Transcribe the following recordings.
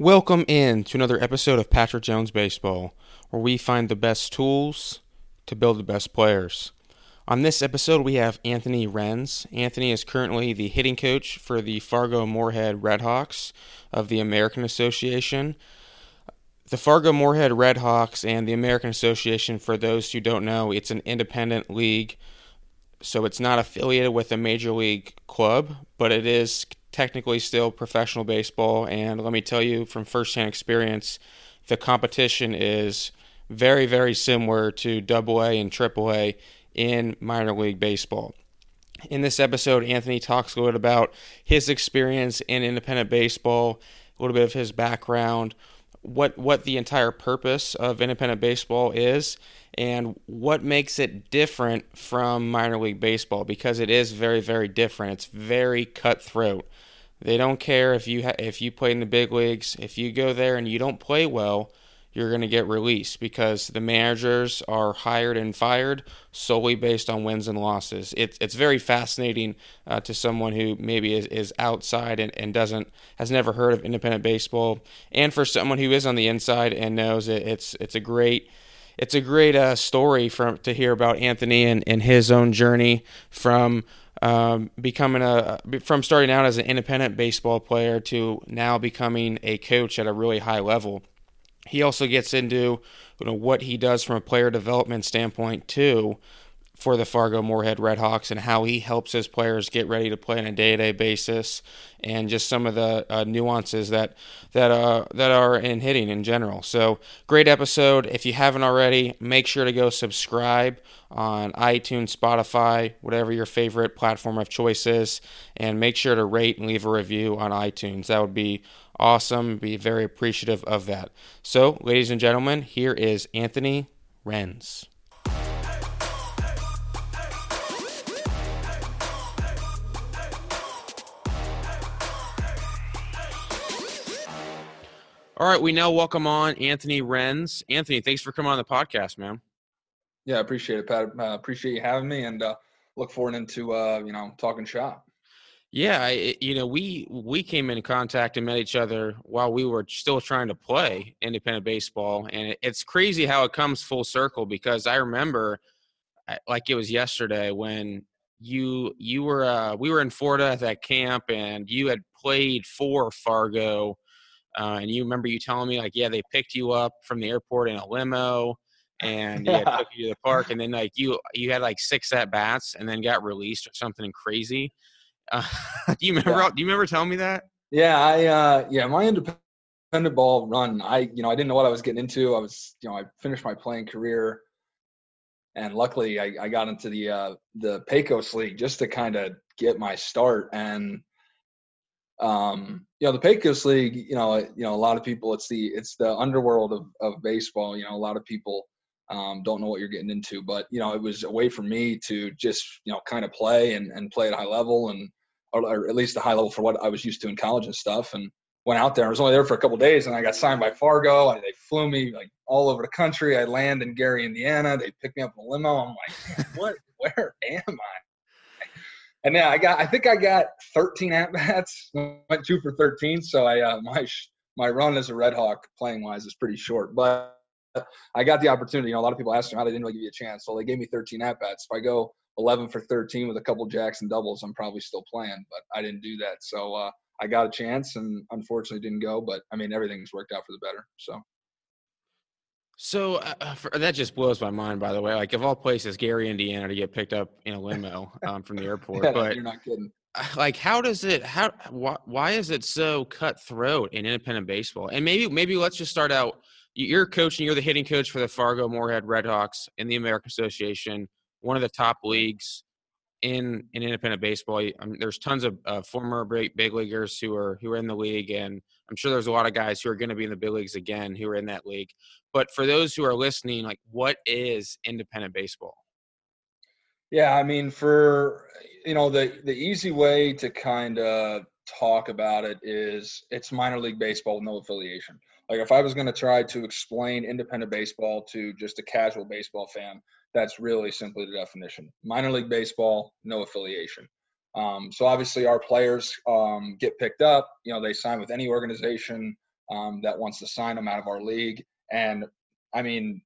Welcome in to another episode of Patrick Jones Baseball, where we find the best tools to build the best players. On this episode, we have Anthony Renz. Anthony is currently the hitting coach for the Fargo Moorhead Redhawks of the American Association. The Fargo Moorhead Redhawks and the American Association, for those who don't know, it's an independent league, so it's not affiliated with a major league club, but it is technically still professional baseball. And let me tell you from firsthand experience, the competition is very, very similar to Double A and Triple A in minor league baseball. In this episode, Anthony talks a little bit about his experience in independent baseball, a little bit of his background, what what the entire purpose of independent baseball is, and what makes it different from minor league baseball because it is very very different. It's very cutthroat. They don't care if you ha- if you play in the big leagues. If you go there and you don't play well, you're going to get released because the managers are hired and fired solely based on wins and losses. It's it's very fascinating uh, to someone who maybe is, is outside and, and doesn't has never heard of independent baseball, and for someone who is on the inside and knows it, it's it's a great it's a great uh, story from to hear about Anthony and, and his own journey from um, becoming a from starting out as an independent baseball player to now becoming a coach at a really high level. He also gets into you know what he does from a player development standpoint too for the Fargo Moorhead Redhawks and how he helps his players get ready to play on a day-to-day basis, and just some of the uh, nuances that that uh, that are in hitting in general. So great episode. If you haven't already, make sure to go subscribe on iTunes, Spotify, whatever your favorite platform of choice is, and make sure to rate and leave a review on iTunes. That would be awesome. Be very appreciative of that. So, ladies and gentlemen, here is Anthony Renz. All right, we now welcome on Anthony Renz. Anthony, thanks for coming on the podcast, man. Yeah, I appreciate it, Pat. Uh, appreciate you having me, and uh, look forward into uh, you know talking shop. Yeah, I, you know, we we came in contact and met each other while we were still trying to play independent baseball, and it, it's crazy how it comes full circle because I remember, like it was yesterday, when you you were uh, we were in Florida at that camp, and you had played for Fargo uh, and you remember you telling me like, yeah, they picked you up from the airport in a limo, and yeah, took you to the park, and then like you you had like six at bats, and then got released or something crazy. Uh, do you remember? Yeah. Do you remember telling me that? Yeah, I uh, yeah, my independent ball run. I you know I didn't know what I was getting into. I was you know I finished my playing career, and luckily I, I got into the uh, the Pecos League just to kind of get my start and um, you know the Pecos League. You know, you know a lot of people. It's the it's the underworld of of baseball. You know, a lot of people um, don't know what you're getting into. But you know, it was a way for me to just you know kind of play and and play at a high level and or, at least a high level for what I was used to in college and stuff. And went out there. I was only there for a couple days, and I got signed by Fargo. They flew me like all over the country. I land in Gary, Indiana. They picked me up in a limo. I'm like, what? Where am I? And yeah, I got I think I got 13 at bats, went two for 13. So I uh, my my run as a Red Hawk playing wise is pretty short, but I got the opportunity. You know, a lot of people asked me how they didn't really give you a chance, so they gave me 13 at bats. If I go 11 for 13 with a couple jacks and doubles, I'm probably still playing, but I didn't do that. So uh, I got a chance, and unfortunately didn't go. But I mean, everything's worked out for the better. So. So uh, uh, for, that just blows my mind. By the way, like of all places, Gary, Indiana, to get picked up in a limo um, from the airport. yeah, but you're not kidding. Like, how does it? How why, why is it so cutthroat in independent baseball? And maybe maybe let's just start out. You're coaching. You're the hitting coach for the Fargo Moorhead Redhawks in the American Association, one of the top leagues in in independent baseball. I mean, there's tons of uh, former big, big leaguers who are who are in the league, and I'm sure there's a lot of guys who are going to be in the big leagues again who are in that league. But for those who are listening, like what is independent baseball? Yeah, I mean, for you know, the the easy way to kind of talk about it is it's minor league baseball with no affiliation. Like if I was going to try to explain independent baseball to just a casual baseball fan, that's really simply the definition. Minor league baseball, no affiliation. Um, so obviously, our players um, get picked up. You know, they sign with any organization um, that wants to sign them out of our league. And I mean,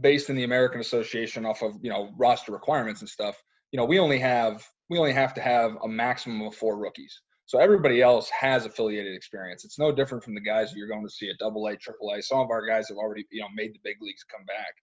based in the American Association off of you know roster requirements and stuff, you know we only have we only have to have a maximum of four rookies. So everybody else has affiliated experience. It's no different from the guys you're going to see at Double A, Triple A. Some of our guys have already you know made the big leagues come back.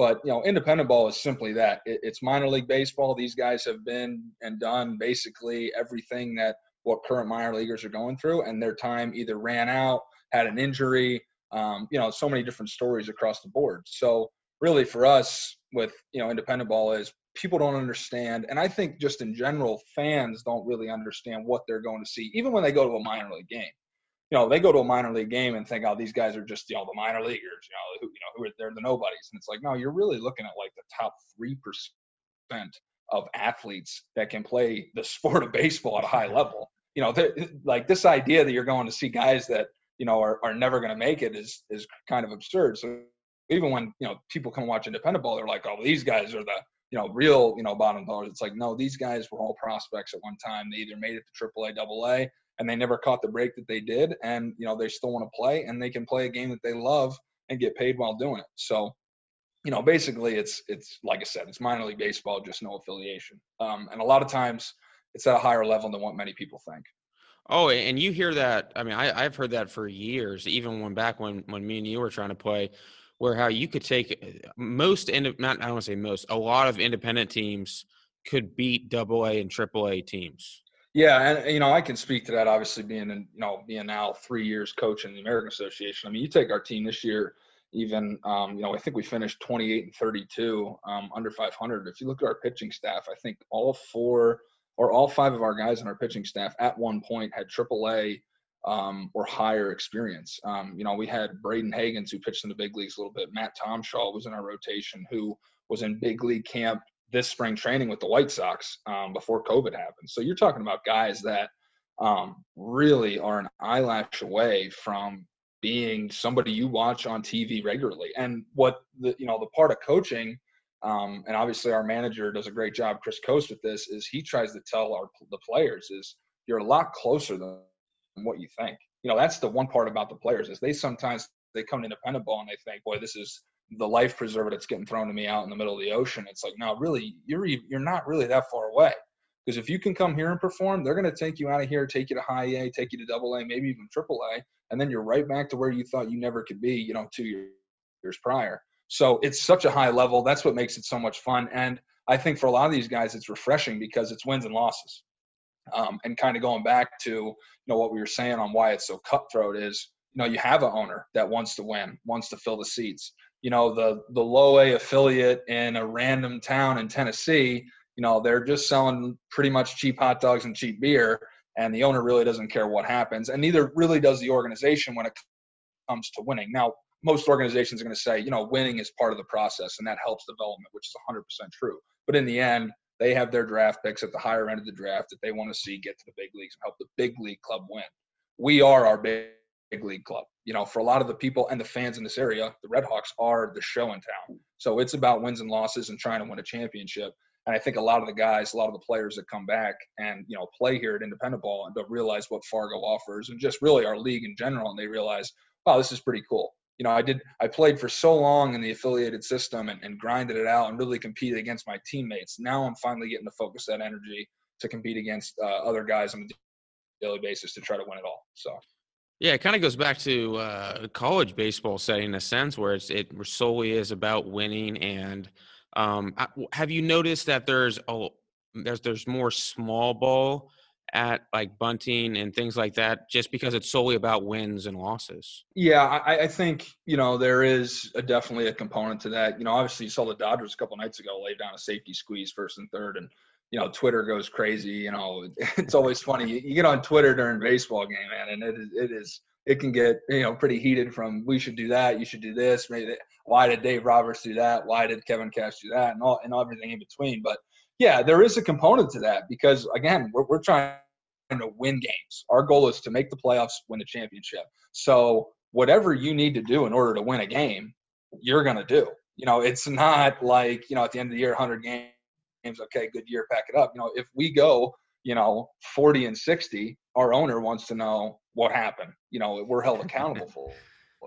But you know, independent ball is simply that. it's minor league baseball. These guys have been and done basically everything that what current minor leaguers are going through, and their time either ran out, had an injury, um, you know, so many different stories across the board. So really, for us, with you know, independent ball is people don't understand, and I think just in general, fans don't really understand what they're going to see, even when they go to a minor league game. You know, they go to a minor league game and think, "Oh, these guys are just you know the minor leaguers. You know, who you know who are they're the nobodies." And it's like, no, you're really looking at like the top three percent of athletes that can play the sport of baseball at a high level. You know, like this idea that you're going to see guys that you know are, are never going to make it is is kind of absurd. So even when you know people come watch independent ball, they're like, "Oh, these guys are the you know real you know bottom dollars." It's like, no, these guys were all prospects at one time. They either made it to AAA, AA, and they never caught the break that they did, and you know they still want to play, and they can play a game that they love and get paid while doing it. So you know, basically it's it's like I said, it's minor league baseball, just no affiliation. Um, and a lot of times it's at a higher level than what many people think. Oh, and you hear that? I mean, I, I've heard that for years, even when back when when me and you were trying to play, where how you could take uh, most ind- not I don't want to say most, a lot of independent teams could beat Double A and Triple A teams. Yeah, and you know I can speak to that. Obviously, being in you know being now three years coaching the American Association. I mean, you take our team this year, even um, you know I think we finished 28 and 32 um, under 500. If you look at our pitching staff, I think all four or all five of our guys on our pitching staff at one point had AAA um, or higher experience. Um, you know, we had Bradin Hagens who pitched in the big leagues a little bit. Matt Tomshaw was in our rotation who was in big league camp this spring training with the White Sox um, before COVID happened. So you're talking about guys that um, really are an eyelash away from being somebody you watch on TV regularly. And what the you know the part of coaching um, and obviously our manager does a great job, Chris Coste, with this. Is he tries to tell our the players is you're a lot closer than what you think. You know, that's the one part about the players is they sometimes they come to independent ball and they think, boy, this is the life preserver that's getting thrown to me out in the middle of the ocean. It's like, no, really, you're you're not really that far away. Because if you can come here and perform, they're going to take you out of here, take you to high A, take you to double A, maybe even triple A, and then you're right back to where you thought you never could be, you know, two years prior. So it's such a high level. That's what makes it so much fun. And I think for a lot of these guys, it's refreshing because it's wins and losses. Um, and kind of going back to you know what we were saying on why it's so cutthroat is you know you have an owner that wants to win, wants to fill the seats. You know the the low A affiliate in a random town in Tennessee, you know they're just selling pretty much cheap hot dogs and cheap beer, and the owner really doesn't care what happens, and neither really does the organization when it comes to winning. Now most organizations are going to say, you know, winning is part of the process and that helps development, which is 100% true. But in the end, they have their draft picks at the higher end of the draft that they want to see get to the big leagues and help the big league club win. We are our big, big league club. You know, for a lot of the people and the fans in this area, the Red Hawks are the show in town. So it's about wins and losses and trying to win a championship. And I think a lot of the guys, a lot of the players that come back and you know play here at independent ball and don't realize what Fargo offers and just really our league in general, and they realize, wow, this is pretty cool you know, I did, I played for so long in the affiliated system and, and grinded it out and really competed against my teammates. Now I'm finally getting to focus that energy to compete against uh, other guys on a daily basis to try to win it all. So. Yeah, it kind of goes back to uh, college baseball setting in a sense where it's it solely is about winning. And um, have you noticed that there's a there's there's more small ball at like bunting and things like that just because it's solely about wins and losses yeah i, I think you know there is a, definitely a component to that you know obviously you saw the dodgers a couple nights ago lay down a safety squeeze first and third and you know twitter goes crazy you know it's always funny you, you get on twitter during baseball game man and it is it is it can get you know pretty heated from we should do that you should do this maybe why did dave roberts do that why did kevin cash do that and all and everything in between but yeah, there is a component to that because again, we're, we're trying to win games. Our goal is to make the playoffs, win the championship. So whatever you need to do in order to win a game, you're to do. You know, it's not like you know at the end of the year, 100 games. Okay, good year, pack it up. You know, if we go, you know, 40 and 60, our owner wants to know what happened. You know, we're held accountable for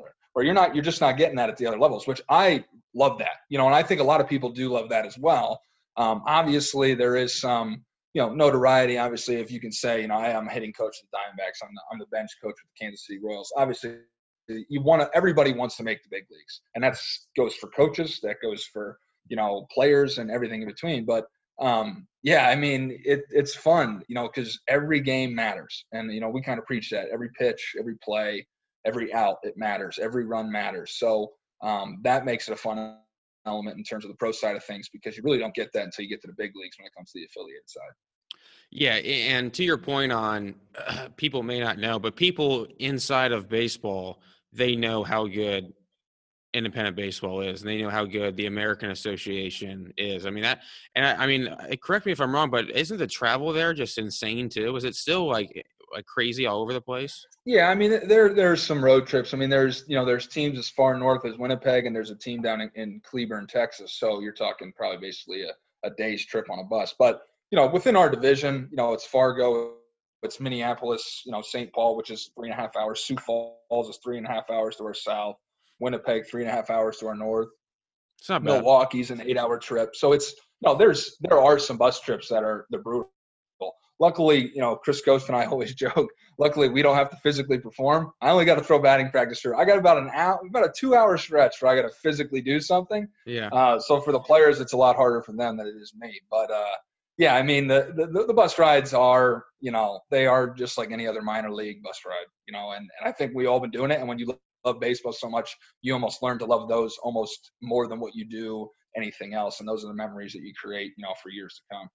it. Or you're not, you're just not getting that at the other levels, which I love that. You know, and I think a lot of people do love that as well. Um, obviously, there is some, you know, notoriety. Obviously, if you can say, you know, I am a hitting coach of the Diamondbacks, I'm the, I'm the bench coach with the Kansas City Royals. Obviously, you want to. Everybody wants to make the big leagues, and that goes for coaches. That goes for you know players and everything in between. But um, yeah, I mean, it, it's fun, you know, because every game matters, and you know we kind of preach that every pitch, every play, every out, it matters. Every run matters. So um, that makes it a fun element in terms of the pro side of things because you really don't get that until you get to the big leagues when it comes to the affiliate side. Yeah, and to your point on uh, people may not know, but people inside of baseball they know how good independent baseball is and they know how good the american association is. I mean that and i, I mean uh, correct me if i'm wrong but isn't the travel there just insane too? Is it still like eh, like crazy all over the place? Yeah i mean there there's some road trips. I mean there's you know there's teams as far north as winnipeg and there's a team down in, in cleburne texas. So you're talking probably basically a, a day's trip on a bus. But you know within our division you know it's fargo it's minneapolis you know st paul which is three and a half hours. Sioux falls is three and a half hours to our south Winnipeg three and a half hours to our north. It's not bad. Milwaukee's an eight hour trip. So it's no, there's there are some bus trips that are the brutal. Luckily, you know, Chris Coste and I always joke. Luckily, we don't have to physically perform. I only got to throw batting practice through. I got about an hour, about a two hour stretch where I got to physically do something. Yeah. Uh, so for the players, it's a lot harder for them than it is me. But uh, yeah, I mean, the, the the bus rides are, you know, they are just like any other minor league bus ride, you know, and, and I think we all been doing it. And when you look love baseball so much, you almost learn to love those almost more than what you do anything else. And those are the memories that you create, you know, for years to come.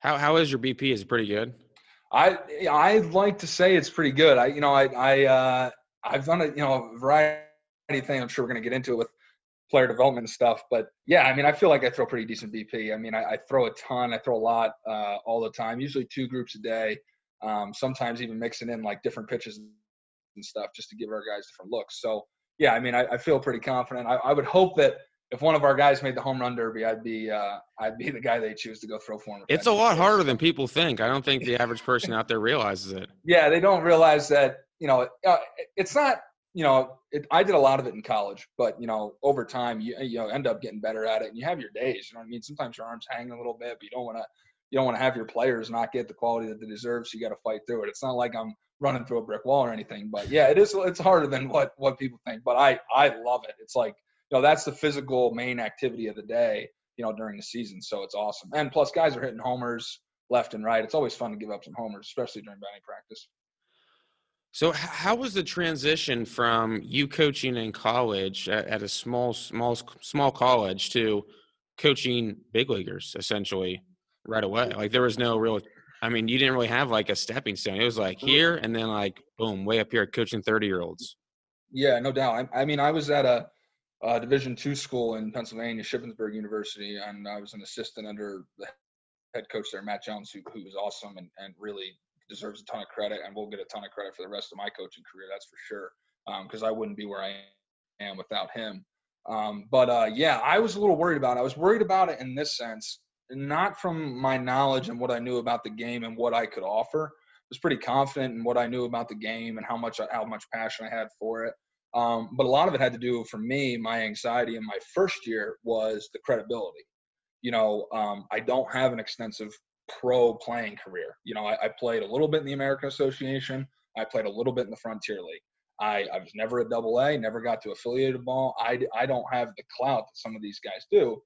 How how is your BP? Is it pretty good? I I'd like to say it's pretty good. I you know I I uh, I've done a you know a variety of things. I'm sure we're gonna get into it with player development and stuff. But yeah, I mean I feel like I throw pretty decent BP. I mean I, I throw a ton. I throw a lot uh, all the time. Usually two groups a day. Um, sometimes even mixing in like different pitches and stuff just to give our guys different looks. So yeah, I mean, I, I feel pretty confident. I, I, would hope that if one of our guys made the home run derby, I'd be uh, I'd be the guy they choose to go throw for him. It's a lot harder than people think. I don't think the average person out there realizes it. Yeah, they don't realize that you know uh, it's not you know it, I did a lot of it in college, but you know over time you you know end up getting better at it, and you have your days. You know what I mean? Sometimes your arms hang a little bit, but you don't want to you don't want to have your players not get the quality that they deserve. So you got to fight through it. It's not like I'm running through a brick wall or anything. But yeah, it is. It's harder than what what people think. But I I love it. It's like you know that's the physical main activity of the day. You know during the season, so it's awesome. And plus, guys are hitting homers left and right. It's always fun to give up some homers, especially during batting practice. So, how was the transition from you coaching in college at a small, small, small college to coaching big leaguers essentially right away? Like there was no real I mean, you didn't really have like a stepping stone. It was like here and then like boom, way up here coaching 30 year olds. Yeah, no doubt. I, I, mean, I was at a, a Division two school in Pennsylvania, Shippensburg University, and I was an assistant under the head coach there, Matt Jones, who, who was awesome and, and really deserves a ton of credit and will get a ton of credit for the rest of my coaching career. That's for sure. Because um, I wouldn't be where I am without him. Um, but uh, yeah, I was a little worried about it. I was worried about it in this sense not from my knowledge and what I knew about the game and what I could offer. I was pretty confident in what I knew about the game and how much how much passion I had for it. Um, but a lot of it had to do for me. My anxiety in my first year was the credibility. You know, um, I don't have an extensive pro playing career. You know, I, I, played a little bit in the American Association. I played a little bit in the Frontier League. I, I was never a double A, never got to affiliated ball. I, I don't have the clout that some of these guys do.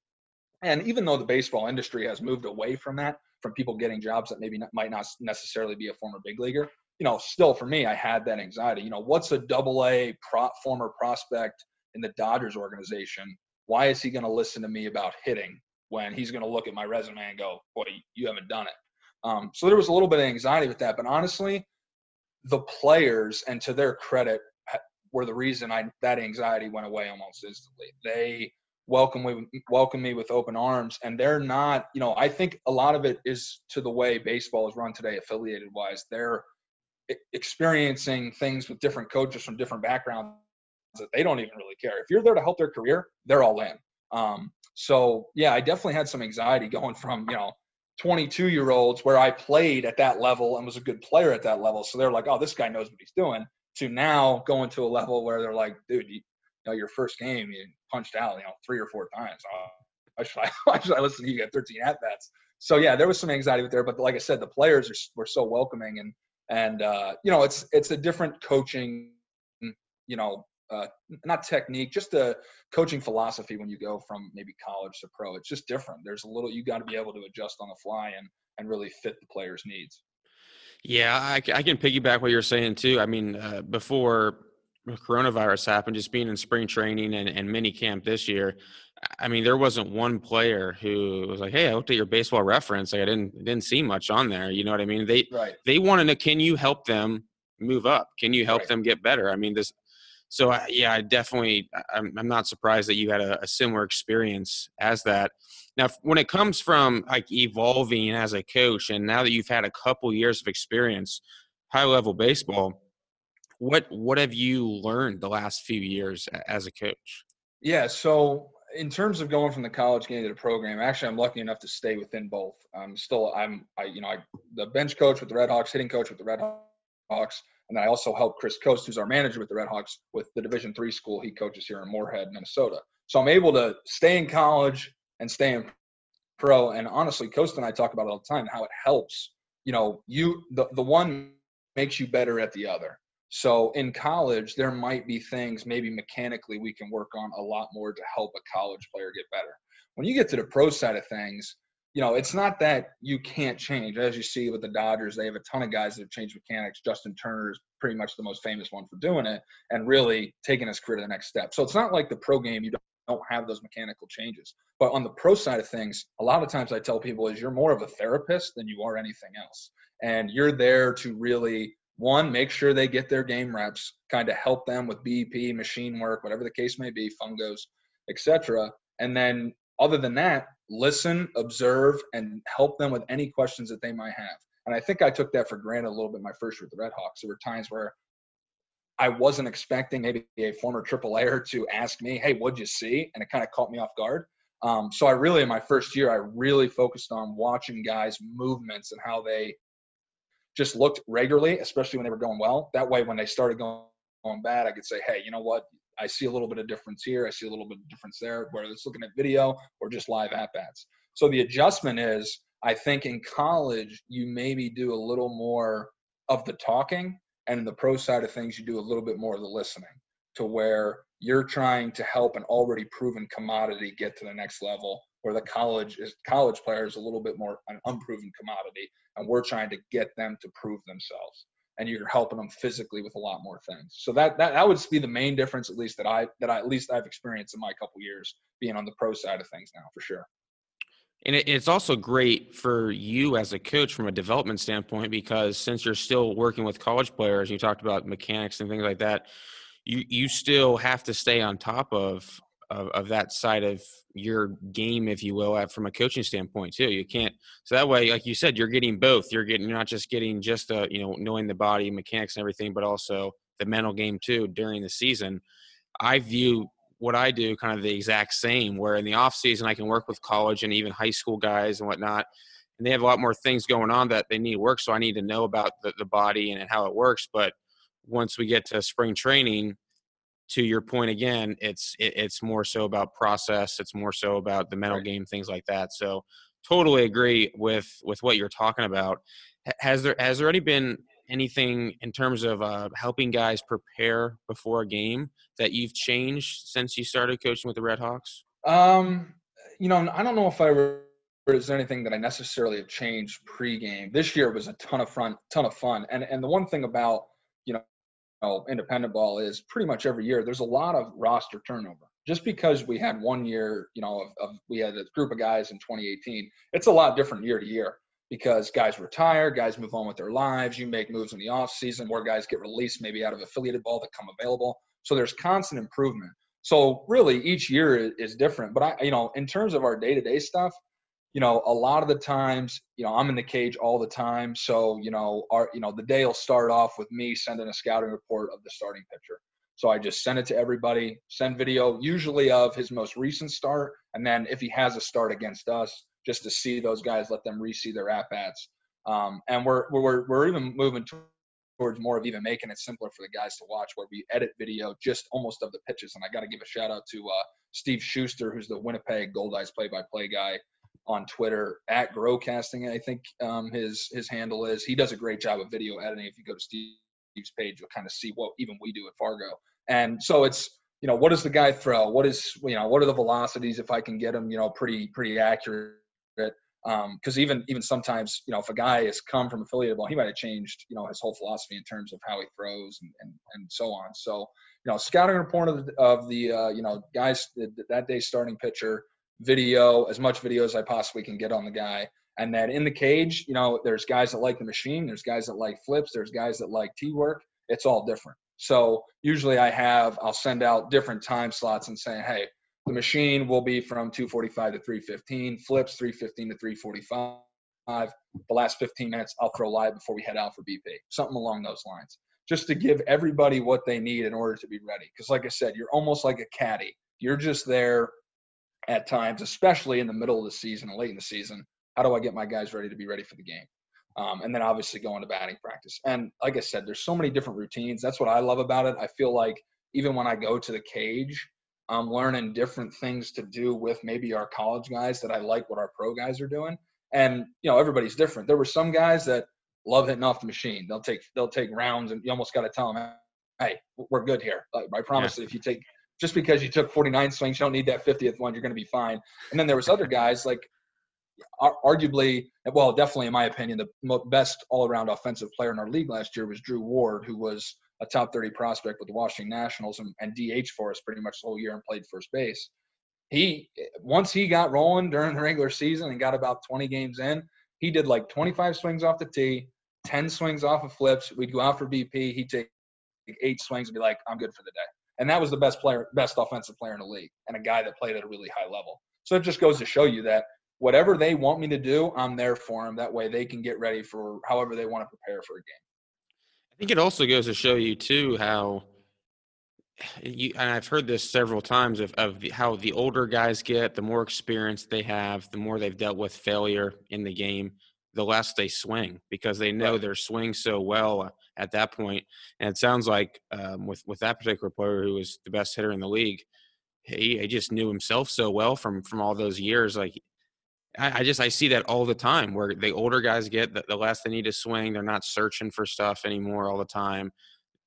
And even though the baseball industry has moved away from that, from people getting jobs that maybe not, might not necessarily be a former big leaguer, you know, still for me, I had that anxiety. You know, what's a double A pro, former prospect in the Dodgers organization? Why is he going to listen to me about hitting when he's going to look at my resume and go, boy, you haven't done it? Um, so there was a little bit of anxiety with that. But honestly, the players, and to their credit, were the reason I that anxiety went away almost instantly. They welcome me welcome me with open arms and they're not you know i think a lot of it is to the way baseball is run today affiliated wise they're experiencing things with different coaches from different backgrounds that they don't even really care if you're there to help their career they're all in um, so yeah i definitely had some anxiety going from you know 22 year olds where I played at that level and was a good player at that level. So they're like, oh, this guy knows what he's doing. To now going to a level where they're like, dude, you, you know, your first game you punched out, you know, three or four times. Why should I? Why should I listen to you? Get 13 at bats. So yeah, there was some anxiety with there, but like I said, the players are, were so welcoming and and uh, you know, it's it's a different coaching, you know, uh, not technique, just a coaching philosophy when you go from maybe college to pro. It's just different. There's a little you got to be able to adjust on the fly and and really fit the player's needs. Yeah, I, I can piggyback what you're saying too. I mean, uh, before coronavirus happened, just being in spring training and, and mini camp this year, I mean, there wasn't one player who was like, "Hey, I looked at your baseball reference. Like, I didn't didn't see much on there." You know what I mean? They right. they want to know, can you help them move up? Can you help right. them get better? I mean, this so I, yeah, I definitely I'm, I'm not surprised that you had a, a, similar experience as that. Now, when it comes from like evolving as a coach, and now that you've had a couple years of experience, high level baseball, what what have you learned the last few years as a coach? Yeah, so in terms of going from the college game to the program, actually, I'm lucky enough to stay within both. I'm still, I'm, I, you know, I, the bench coach with the Red Hawks, hitting coach with the Red Hawks, and I also help Chris Coste, who's our manager with the Red Hawks, with the Division three school he coaches here in Moorhead, Minnesota. So I'm able to stay in college and stay in pro. And honestly, Coste and I talk about it all the time how it helps. You know, you the the one makes you better at the other. So in college, there might be things maybe mechanically we can work on a lot more to help a college player get better. When you get to the pro side of things, you know, it's not that you can't change. As you see with the Dodgers, they have a ton of guys that have changed mechanics. Justin Turner is pretty much the most famous one for doing it and really taking his career to the next step. So it's not like the pro game, you don't have those mechanical changes. But on the pro side of things, a lot of times I tell people is you're more of a therapist than you are anything else. And you're there to really one, make sure they get their game reps, kind of help them with BP, machine work, whatever the case may be, fungos, etc. And then other than that, listen, observe, and help them with any questions that they might have. And I think I took that for granted a little bit my first year with the Red Hawks. There were times where I wasn't expecting maybe a former triple Air to ask me, hey, what'd you see? And it kind of caught me off guard. Um, so I really, in my first year, I really focused on watching guys' movements and how they just looked regularly, especially when they were going well. That way, when they started going, going bad, I could say, hey, you know what? I see a little bit of difference here. I see a little bit of difference there, whether it's looking at video or just live at bats. So the adjustment is, I think in college, you maybe do a little more of the talking, and in the pro side of things, you do a little bit more of the listening to where you're trying to help an already proven commodity get to the next level where the college is college player is a little bit more an unproven commodity and we're trying to get them to prove themselves and you're helping them physically with a lot more things. So that, that that would be the main difference, at least that I that I at least I've experienced in my couple years being on the pro side of things now for sure. And it's also great for you as a coach from a development standpoint because since you're still working with college players, you talked about mechanics and things like that. You you still have to stay on top of of, of that side of your game, if you will, from a coaching standpoint too. You can't so that way, like you said, you're getting both. You're getting you're not just getting just the you know knowing the body mechanics and everything, but also the mental game too during the season. I view what I do kind of the exact same. Where in the off season, I can work with college and even high school guys and whatnot, and they have a lot more things going on that they need work. So I need to know about the, the body and, and how it works. But once we get to spring training, to your point again, it's it, it's more so about process. It's more so about the mental right. game, things like that. So totally agree with with what you're talking about. Has there has there already been anything in terms of uh, helping guys prepare before a game that you've changed since you started coaching with the Red Hawks? Um, you know, I don't know if I were there's anything that I necessarily have changed pregame. This year was a ton of fun, ton of fun. And and the one thing about you know know, independent ball is pretty much every year there's a lot of roster turnover. Just because we had one year, you know, of, of we had a group of guys in 2018, it's a lot different year to year because guys retire, guys move on with their lives. You make moves in the off season, more guys get released maybe out of affiliated ball that come available. So there's constant improvement. So really, each year is different. But I, you know, in terms of our day to day stuff, you know, a lot of the times, you know, I'm in the cage all the time. So, you know, our, you know, the day will start off with me sending a scouting report of the starting pitcher. So I just send it to everybody, send video usually of his most recent start. And then if he has a start against us, just to see those guys, let them re-see their at bats. Um, and we're, we're, we're even moving towards more of even making it simpler for the guys to watch where we edit video just almost of the pitches. And I got to give a shout out to uh, Steve Schuster, who's the Winnipeg Goldeyes play-by-play guy on Twitter at Growcasting. I think um, his his handle is. He does a great job of video editing. If you go to Steve's page, you'll kind of see what even we do at Fargo. And so it's you know what does the guy throw? What is you know what are the velocities if I can get him you know pretty pretty accurate because um, even even sometimes you know if a guy has come from affiliated ball, he might have changed you know his whole philosophy in terms of how he throws and and, and so on. So you know scouting report of the, of the uh, you know guys that day starting pitcher video as much video as I possibly can get on the guy. And then in the cage, you know, there's guys that like the machine, there's guys that like flips, there's guys that like T work. It's all different. So usually I have I'll send out different time slots and saying, hey, the machine will be from 245 to 315, flips 315 to 345. The last 15 minutes, I'll throw live before we head out for BP, something along those lines, just to give everybody what they need in order to be ready. Because, like I said, you're almost like a caddy. You're just there at times, especially in the middle of the season and late in the season. How do I get my guys ready to be ready for the game? Um, and then obviously going to batting practice. And like I said, there's so many different routines. That's what I love about it. I feel like even when I go to the cage, I'm learning different things to do with maybe our college guys that I like what our pro guys are doing. And you know, everybody's different. There were some guys that love hitting off the machine. They'll take they'll take rounds, and you almost got to tell them, "Hey, we're good here." I promise yeah. that if you take just because you took 49 swings, you don't need that 50th one. You're going to be fine. And then there was other guys like arguably, well, definitely in my opinion, the best all-around offensive player in our league last year was Drew Ward, who was a top 30 prospect with the Washington Nationals and, and DH for us pretty much the whole year and played first base. He once he got rolling during the regular season and got about 20 games in, he did like 25 swings off the tee, 10 swings off of flips. We'd go out for BP. He'd take eight swings and be like, "I'm good for the day." And that was the best player, best offensive player in the league, and a guy that played at a really high level. So it just goes to show you that whatever they want me to do, I'm there for them. That way they can get ready for however they want to prepare for a game. I think it also goes to show you too how you and I've heard this several times of, of how the older guys get, the more experience they have, the more they've dealt with failure in the game, the less they swing because they know right. they're swing so well at that point. And it sounds like um, with with that particular player who was the best hitter in the league, he, he just knew himself so well from from all those years. Like I, I just I see that all the time where the older guys get the, the less they need to swing. They're not searching for stuff anymore all the time.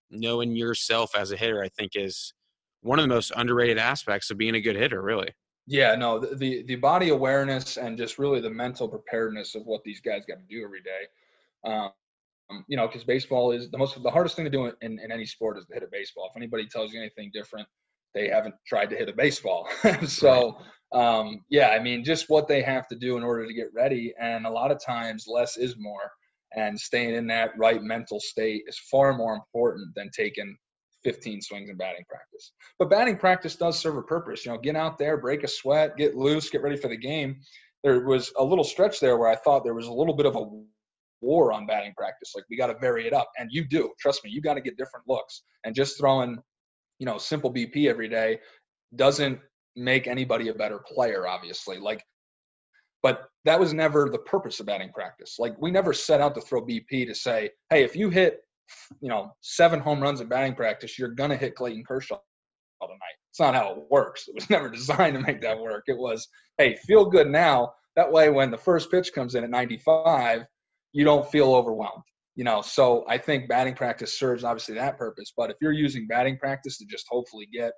Knowing yourself as a hitter, I think, is one of the most underrated aspects of being a good hitter. Really. Yeah, no, the, the, the body awareness and just really the mental preparedness of what these guys got to do every day. Um, you know, because baseball is the most the hardest thing to do in, in any sport is to hit a baseball. If anybody tells you anything different, they haven't tried to hit a baseball. so, um, yeah, I mean, just what they have to do in order to get ready, and a lot of times less is more. And staying in that right mental state is far more important than taking 15 swings in batting practice. But batting practice does serve a purpose. You know, get out there, break a sweat, get loose, get ready for the game. There was a little stretch there where I thought there was a little bit of a war on batting practice. Like we got to vary it up, and you do. Trust me, you got to get different looks. And just throwing, you know, simple BP every day doesn't make anybody a better player. Obviously, like, but that was never the purpose of batting practice. Like we never set out to throw BP to say, hey, if you hit you know, seven home runs in batting practice, you're gonna hit Clayton Kershaw tonight. It's not how it works. It was never designed to make that work. It was, hey, feel good now. That way, when the first pitch comes in at 95, you don't feel overwhelmed. You know, so I think batting practice serves obviously that purpose. But if you're using batting practice to just hopefully get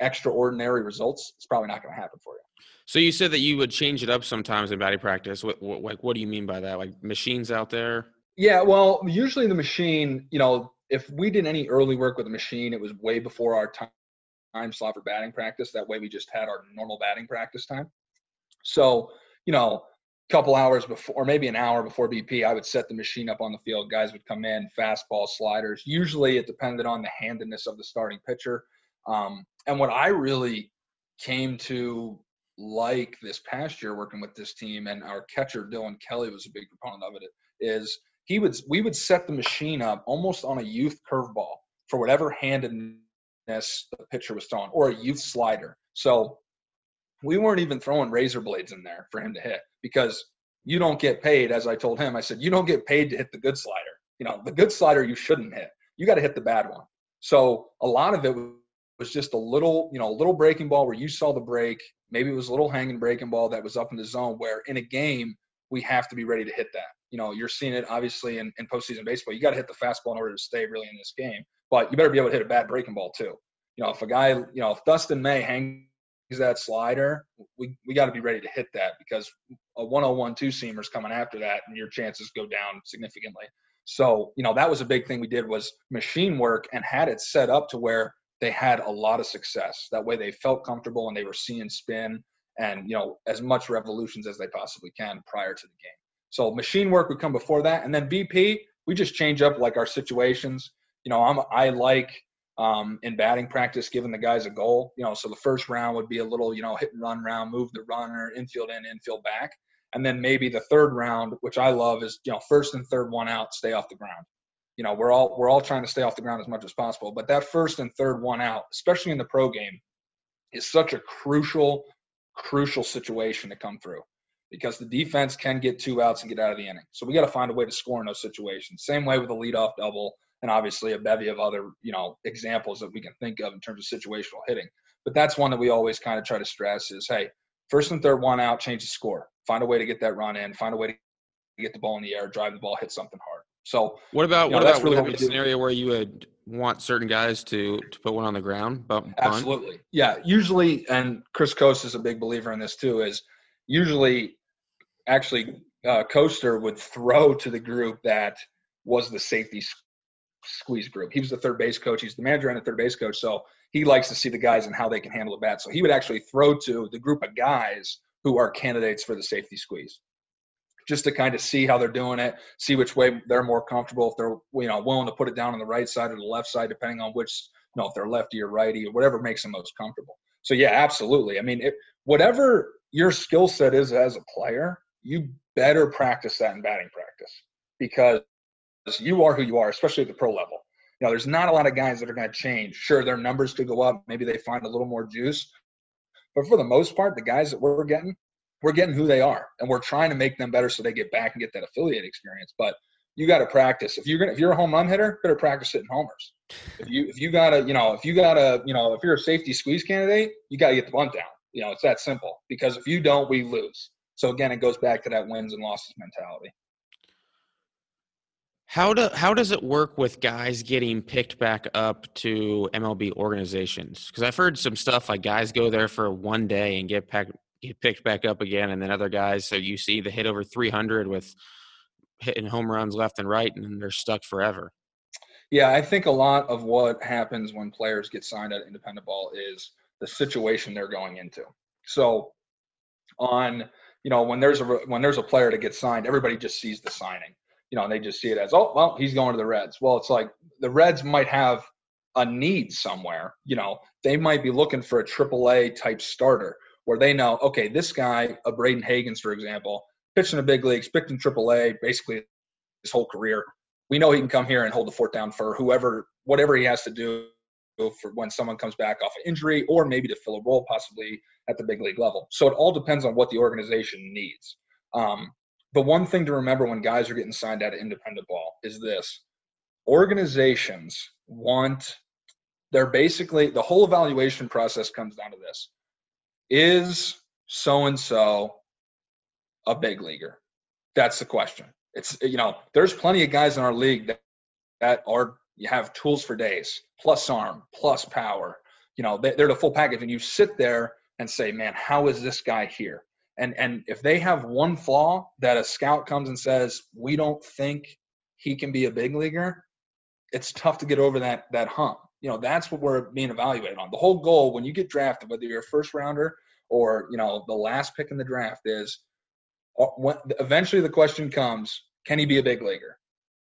extraordinary results, it's probably not going to happen for you. So you said that you would change it up sometimes in batting practice. What, what, like, what do you mean by that? Like machines out there? Yeah, well, usually the machine, you know, if we did any early work with the machine, it was way before our time, time slot for batting practice. That way we just had our normal batting practice time. So, you know, a couple hours before, or maybe an hour before BP, I would set the machine up on the field. Guys would come in, fastball, sliders. Usually it depended on the handedness of the starting pitcher. Um, and what I really came to like this past year working with this team, and our catcher Dylan Kelly was a big proponent of it, is – he would we would set the machine up almost on a youth curveball for whatever handedness the pitcher was throwing, or a youth slider. So we weren't even throwing razor blades in there for him to hit because you don't get paid. As I told him, I said, you don't get paid to hit the good slider. You know, the good slider you shouldn't hit. You got to hit the bad one. So a lot of it was just a little, you know, a little breaking ball where you saw the break. Maybe it was a little hanging breaking ball that was up in the zone where in a game we have to be ready to hit that. You know, you're seeing it obviously in, in postseason baseball. You got to hit the fastball in order to stay really in this game, but you better be able to hit a bad breaking ball too. You know, if a guy, you know, if Dustin May hangs that slider, we, we got to be ready to hit that because a 101 two seamer is coming after that and your chances go down significantly. So, you know, that was a big thing we did was machine work and had it set up to where they had a lot of success. That way they felt comfortable and they were seeing spin and, you know, as much revolutions as they possibly can prior to the game. So machine work would come before that. And then BP, we just change up like our situations. You know, I'm I like um, in batting practice, giving the guys a goal. You know, so the first round would be a little, you know, hit and run round, move the runner, infield in, infield back. And then maybe the third round, which I love, is you know first and third one out, stay off the ground. You know, we're all we're all trying to stay off the ground as much as possible. But that first and third one out, especially in the pro game, is such a crucial, crucial situation to come through because the defense can get two outs and get out of the inning. So we got to find a way to score in those situations. Same way with a leadoff double and obviously a bevy of other, you know, examples that we can think of in terms of situational hitting. But that's one that we always kind of try to stress is, hey, first and third one out, change the score. Find a way to get that run in. Find a way to get the ball in the air, drive the ball, hit something hard. So what about you know, what about really what a scenario where you would want certain guys to to put one on the ground? But absolutely, yeah. Usually, and Chris Coste is a big believer in this too. Is usually actually uh, Coaster would throw to the group that was the safety squeeze group. He was the third base coach. He's the manager and the third base coach. So he likes to see the guys and how they can handle the bat. So he would actually throw to the group of guys who are candidates for the safety squeeze just to kind of see how they're doing it, see which way they're more comfortable, if they're you know willing to put it down on the right side or the left side, depending on which you know if they're lefty or righty or whatever makes them most comfortable. So yeah, absolutely. I mean, whatever your skill set is as a player, you better practice that in batting practice because you are who you are, especially at the pro level. You know, there's not a lot of guys that are going to change. Sure, their numbers could go up. Maybe they find a little more juice. But for the most part, the guys that we're getting, we're getting who they are, and we're trying to make them better so they get back and get that affiliate experience. But you got to practice. If you're gonna, if you're a home run hitter, better practice hitting homers. If you if you gotta, you know, if you gotta, you know, if you're a safety squeeze candidate, you got to get the bunt down. You know, it's that simple. Because if you don't, we lose. So again, it goes back to that wins and losses mentality. How do how does it work with guys getting picked back up to MLB organizations? Because I've heard some stuff like guys go there for one day and get packed, get picked back up again, and then other guys. So you see the hit over 300 with hitting home runs left and right, and they're stuck forever. Yeah, I think a lot of what happens when players get signed at independent ball is the situation they're going into. So on you know, when there's a when there's a player to get signed, everybody just sees the signing. You know, and they just see it as, oh, well, he's going to the Reds. Well, it's like the Reds might have a need somewhere. You know, they might be looking for a AAA type starter where they know, okay, this guy, a Bradin Hagens, for example, pitched in the big leagues, picked in AAA basically his whole career. We know he can come here and hold the fort down for whoever, whatever he has to do for when someone comes back off an injury or maybe to fill a role possibly at the big league level. So it all depends on what the organization needs. Um, the one thing to remember when guys are getting signed out of independent ball is this organizations want they're basically the whole evaluation process comes down to this is so and so a big leaguer that's the question it's you know there's plenty of guys in our league that, that are you have tools for days, plus arm, plus power. You know, they're the full package. And you sit there and say, man, how is this guy here? And and if they have one flaw that a scout comes and says, we don't think he can be a big leaguer, it's tough to get over that that hump. You know, that's what we're being evaluated on. The whole goal when you get drafted, whether you're a first rounder or you know the last pick in the draft, is uh, eventually the question comes, can he be a big leaguer?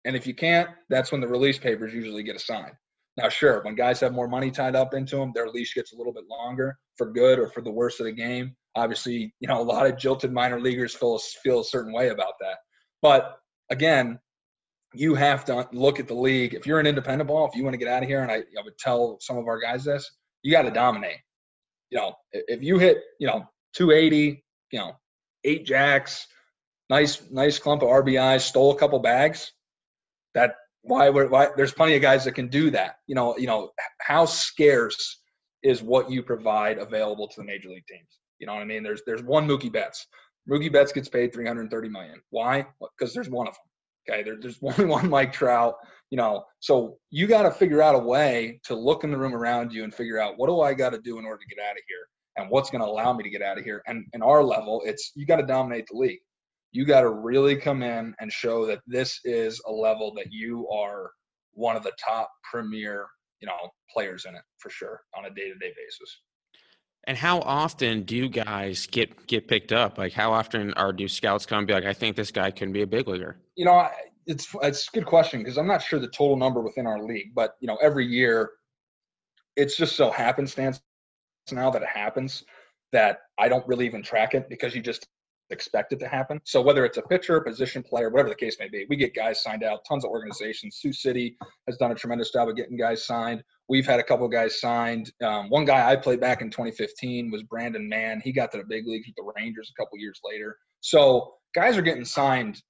And if you can't, that's when the release papers usually get assigned. Now, sure, when guys have more money tied up into them, their leash gets a little bit longer for good or for the worse of the game. Obviously, you know, a lot of jilted minor leaguers feel, feel a certain way about that. But again, you have to look at the league. If you're an independent ball, if you want to get out of here, and I, I would tell some of our guys this, you got to dominate. You know, if you hit, you know, 280, you know, eight jacks, nice, nice clump of RBIs, stole a couple bags. That why we're why there's plenty of guys that can do that. You know, you know, how scarce is what you provide available to the major league teams. You know what I mean? There's there's one Mookie Betts. Mookie Betts gets paid 330 million. Why? Because there's one of them. Okay, there, there's only one Mike Trout. You know, so you got to figure out a way to look in the room around you and figure out what do I got to do in order to get out of here, and what's going to allow me to get out of here. And in our level, it's you got to dominate the league. You got to really come in and show that this is a level that you are one of the top premier, you know, players in it for sure on a day-to-day basis. And how often do you guys get get picked up? Like, how often are do scouts come and be like, "I think this guy can be a big leaguer"? You know, it's it's a good question because I'm not sure the total number within our league, but you know, every year, it's just so happenstance now that it happens that I don't really even track it because you just expect it to happen. So whether it's a pitcher, position player, whatever the case may be, we get guys signed out. Tons of organizations. Sioux City has done a tremendous job of getting guys signed. We've had a couple guys signed. Um, one guy I played back in 2015 was Brandon Mann. He got to the big leagues with the Rangers a couple years later. So guys are getting signed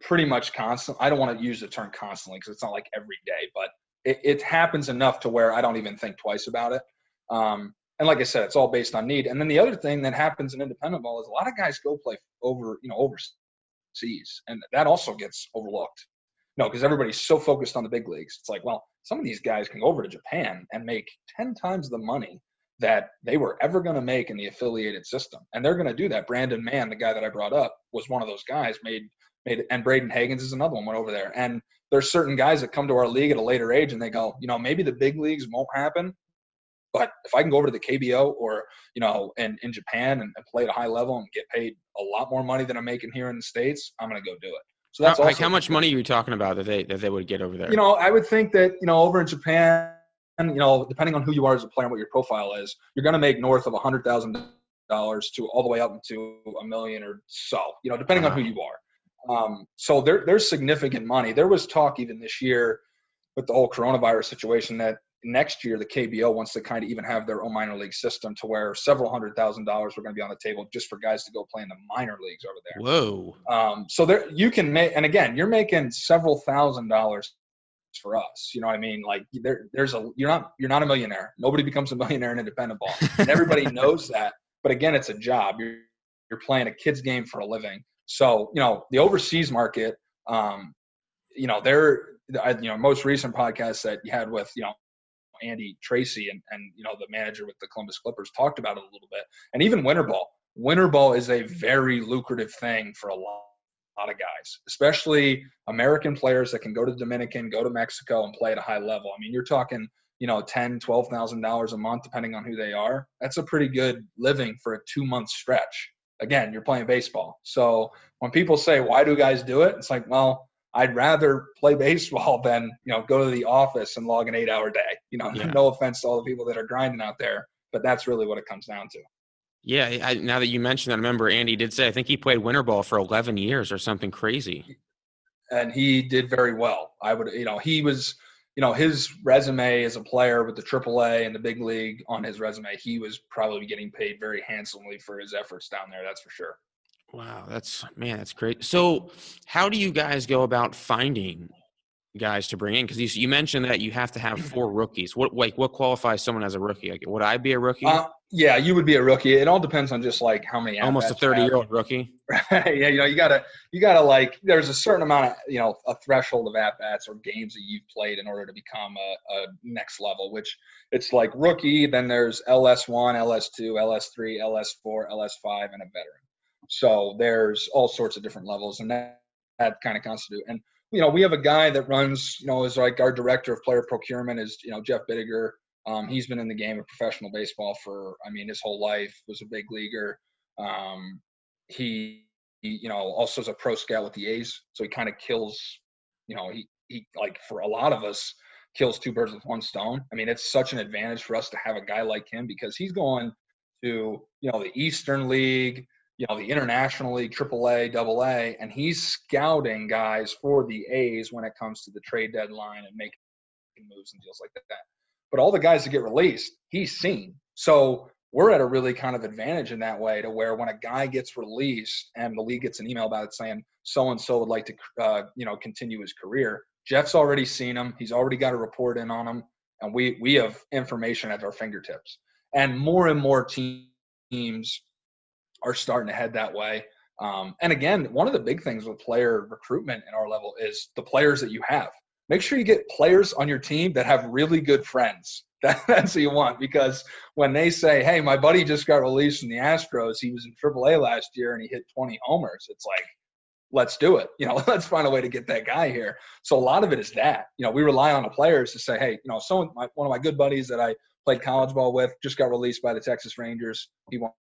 pretty much constant. I don't want to use the term constantly because it's not like every day, but it, it, happens enough to where I don't even think twice about it. Um, and like I said, it's all based on need. And then the other thing that happens in independent ball is a lot of guys go play over, you know, overseas, and that also gets overlooked. No, because everybody's so focused on the big leagues. It's like, well, some of these guys can go over to Japan and make ten times the money that they were ever going to make in the affiliated system, and they're going to do that. Brandon Mann, the guy that I brought up, was one of those guys. Made made, and Bradin Hagens is another one. Went over there, and there's certain guys that come to our league at a later age, and they go, you know, maybe the big leagues won't happen, but if I can go over to the KBO or you know, in in Japan and, and play at a high level and get paid a lot more money than I'm making here in the states, I'm going to go do it. So that's how, like how much money are you talking about that they that they would get over there? You know, I would think that you know over in Japan, you know, depending on who you are as a player and what your profile is, you're going to make north of a hundred thousand dollars to all the way up to a million or so. You know, depending wow. on who you are. Um, so there, there's significant money. There was talk even this year with the whole coronavirus situation that next year the KBO wants to kind of even have their own minor league system to where several hundred thousand dollars are going to be on the table just for guys to go play in the minor leagues over there. Whoa! Um, so there you can make, and again, you're making several thousand dollars for us. You know what I mean? Like there, there's a you're not you're not a millionaire. Nobody becomes a millionaire in independent ball, and everybody knows that. But again, it's a job. You're you're playing a kid's game for a living. So you know the overseas market. Um, you know, they're you know most recent podcast that you had with you know Andy Tracy and, and you know the manager with the Columbus Clippers talked about it a little bit. And even winter ball. Winter ball is a very lucrative thing for a lot, lot of guys, especially American players that can go to the Dominican, go to Mexico and play at a high level. I mean, you're talking, you know, ten, twelve thousand dollars a month, depending on who they are. That's a pretty good living for a two month stretch. Again, you're playing baseball. So when people say, why do guys do it? It's like, well, I'd rather play baseball than you know go to the office and log an eight-hour day. You know, yeah. no offense to all the people that are grinding out there, but that's really what it comes down to. Yeah, I, now that you mentioned that, I remember Andy did say I think he played winter ball for 11 years or something crazy. And he did very well. I would, you know, he was, you know, his resume as a player with the AAA and the big league on his resume, he was probably getting paid very handsomely for his efforts down there. That's for sure. Wow, that's man, that's great. So, how do you guys go about finding guys to bring in? Because you, you mentioned that you have to have four rookies. What like what qualifies someone as a rookie? Like, would I be a rookie? Uh, yeah, you would be a rookie. It all depends on just like how many. Almost a thirty-year-old rookie. yeah, you know, you gotta you gotta like. There's a certain amount of you know a threshold of at bats or games that you've played in order to become a, a next level. Which it's like rookie. Then there's LS one, LS two, LS three, LS four, LS five, and a veteran. So there's all sorts of different levels, and that, that kind of constitute. And you know, we have a guy that runs, you know, is like our director of player procurement is you know Jeff Bittiger. Um, he's been in the game of professional baseball for, I mean, his whole life. Was a big leaguer. Um, he, he, you know, also is a pro scout with the A's, so he kind of kills. You know, he he like for a lot of us kills two birds with one stone. I mean, it's such an advantage for us to have a guy like him because he's going to you know the Eastern League, you know, the International League, AAA, AA, and he's scouting guys for the A's when it comes to the trade deadline and making moves and deals like that. But all the guys that get released, he's seen. So we're at a really kind of advantage in that way to where when a guy gets released and the league gets an email about it saying so and so would like to uh, you know continue his career jeff's already seen him he's already got a report in on him and we we have information at our fingertips and more and more teams are starting to head that way um, and again one of the big things with player recruitment in our level is the players that you have make sure you get players on your team that have really good friends that, that's what you want because when they say, "Hey, my buddy just got released from the Astros. He was in AAA last year and he hit 20 homers," it's like, let's do it. You know, let's find a way to get that guy here. So a lot of it is that. You know, we rely on the players to say, "Hey, you know, someone, my, one of my good buddies that I played college ball with just got released by the Texas Rangers. He wants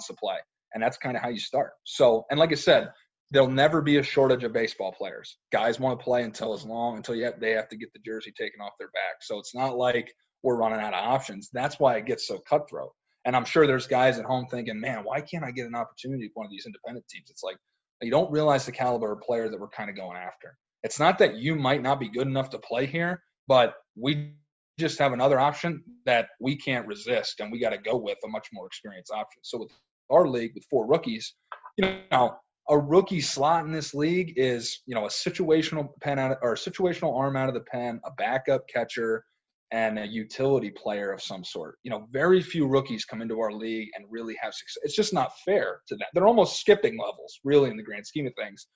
to play." And that's kind of how you start. So, and like I said, there'll never be a shortage of baseball players. Guys want to play until as long until have, they have to get the jersey taken off their back. So it's not like we're running out of options. That's why it gets so cutthroat. And I'm sure there's guys at home thinking, man, why can't I get an opportunity with one of these independent teams? It's like you don't realize the caliber of player that we're kind of going after. It's not that you might not be good enough to play here, but we just have another option that we can't resist, and we got to go with a much more experienced option. So with our league with four rookies, you know, a rookie slot in this league is you know a situational pen out of, or a situational arm out of the pen, a backup catcher, and a utility player of some sort. You know, very few rookies come into our league and really have success. It's just not fair to them. They're almost skipping levels, really, in the grand scheme of things.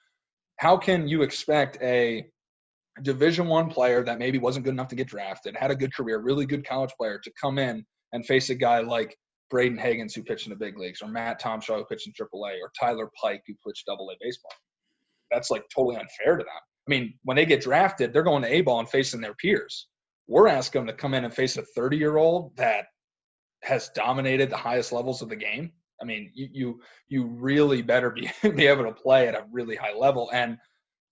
How can you expect a Division One player that maybe wasn't good enough to get drafted, had a good career, really good college player, to come in and face a guy like Bradin Hagens who pitched in the big leagues, or Matt Tomshaw who pitched in AAA, or Tyler Pike who pitched Double A baseball? That's like totally unfair to them. I mean, when they get drafted, they're going to A ball and facing their peers we're asking them to come in and face a 30 year old that has dominated the highest levels of the game. I mean, you you you really better be be able to play at a really high level. And